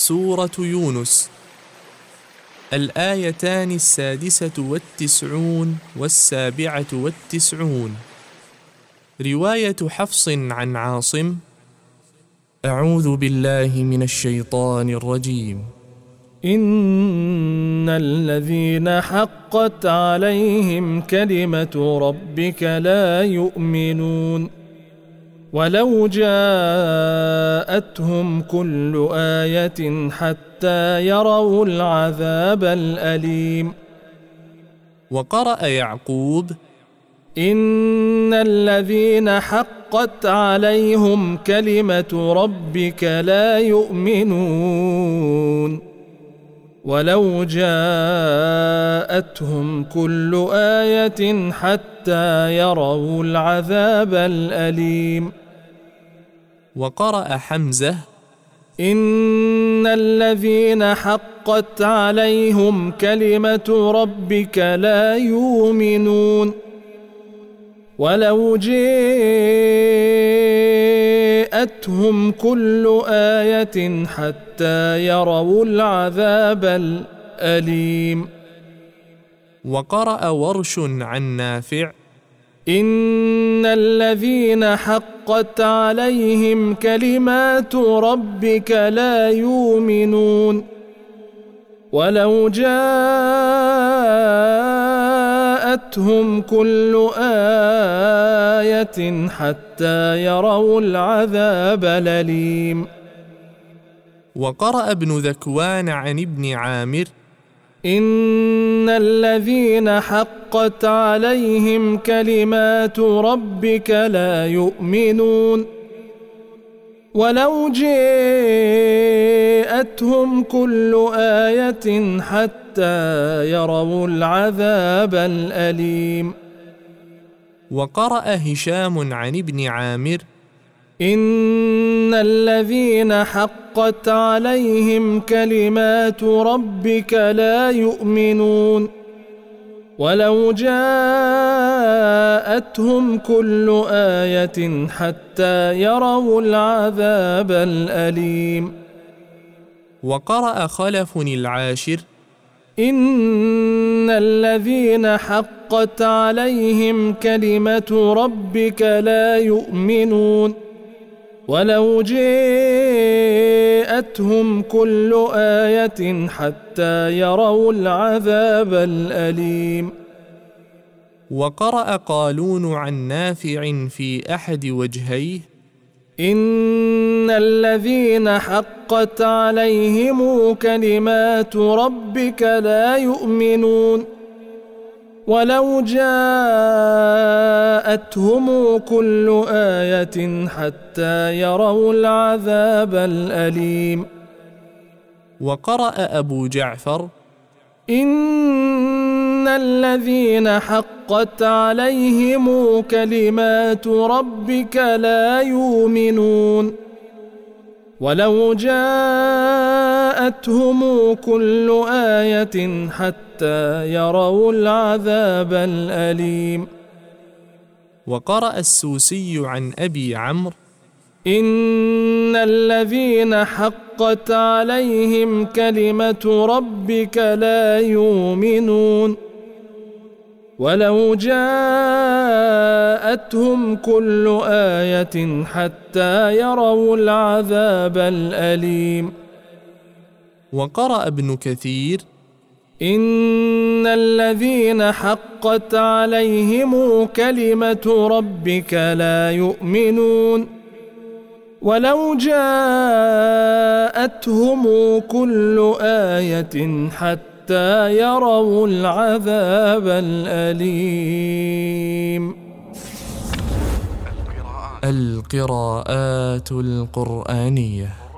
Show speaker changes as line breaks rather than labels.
سورة يونس. الآيتان السادسة والتسعون والسابعة والتسعون. رواية حفص عن عاصم أعوذ بالله من الشيطان الرجيم.
إن الذين حقت عليهم كلمة ربك لا يؤمنون. ولو جاءتهم كل آية حتى يروا العذاب الأليم
وقرأ يعقوب
إن الذين حقت عليهم كلمة ربك لا يؤمنون ولو جاءتهم كل آية حتى يروا العذاب الأليم
وقرأ حمزة
إن الذين حقت عليهم كلمة ربك لا يؤمنون ولو جاءتهم كل آية حتى يروا العذاب الأليم.
وقرأ ورش عن نافع
إن الذين حقت عليهم كلمات ربك لا يؤمنون ولو جاءتهم كل آية حتى يروا العذاب الأليم.
وقرأ ابن ذكوان عن ابن عامر
إن الذين حقت عليهم كلمات ربك لا يؤمنون ولو جاءتهم كل آية حتى يروا العذاب الأليم.
وقرأ هشام عن ابن عامر
إن الذين حقت عليهم كلمات ربك لا يؤمنون ولو جاءتهم كل آية حتى يروا العذاب الأليم.
وقرأ خلف العاشر.
إن الذين حقت عليهم كلمة ربك لا يؤمنون. ولو جاءتهم كل آية حتى يروا العذاب الأليم
وقرأ قالون عن نافع في أحد وجهيه
إن الذين حقت عليهم كلمات ربك لا يؤمنون ولو جاءتهم كل آية حتى يروا العذاب الأليم.
وقرأ أبو جعفر
إن الذين حقت عليهم كلمات ربك لا يؤمنون. ولو جاءتهم كل آية حتى يروا العذاب الأليم
وقرأ السوسي عن أبي عمرو
إن الذين حقت عليهم كلمة ربك لا يؤمنون ولو جاءتهم كل آية حتى يروا العذاب الأليم.
وقرأ ابن كثير
إن الذين حقت عليهم كلمة ربك لا يؤمنون. ولو جاءتهم كل آية حتى يروا العذاب الأليم.
القراءات القرآنية.